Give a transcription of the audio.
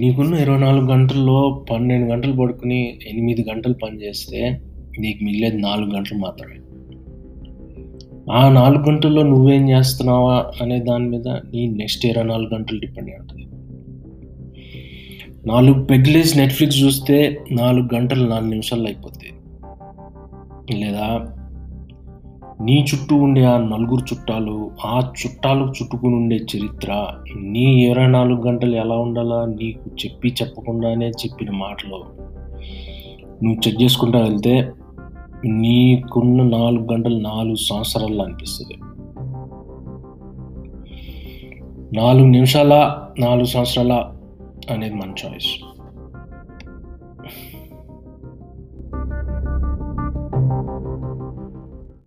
నీకున్న ఇరవై నాలుగు గంటల్లో పన్నెండు గంటలు పడుకుని ఎనిమిది గంటలు పని చేస్తే నీకు మిగిలేదు నాలుగు గంటలు మాత్రమే. ఆ నాలుగు గంటల్లో నువ్వేం చేస్తున్నావా అనే దాని మీద నీ నెక్స్ట్ ఇరవై నాలుగు గంటలు డిపెండ్ అయి ఉంటుంది నాలుగు పెగ్లేసి నెట్ఫ్లిక్స్ చూస్తే నాలుగు గంటలు నాలుగు నిమిషాల్లో అయిపోతాయి లేదా నీ చుట్టూ ఉండే ఆ నలుగురు చుట్టాలు ఆ చుట్టాలు చుట్టుకుని ఉండే చరిత్ర నీ ఇరవై నాలుగు గంటలు ఎలా ఉండాలా? నీకు చెప్పి చెప్పకుండానే చెప్పిన మాటలు. నువ్వు చెక్ చేసుకుంటా వెళ్తే నీకున్న నాలుగు గంటలు నాలుగు సంవత్సరాలు అనిపిస్తుంది. నాలుగు నిమిషాల? నాలుగు సంవత్సరాల? అనేది మన చాయిస్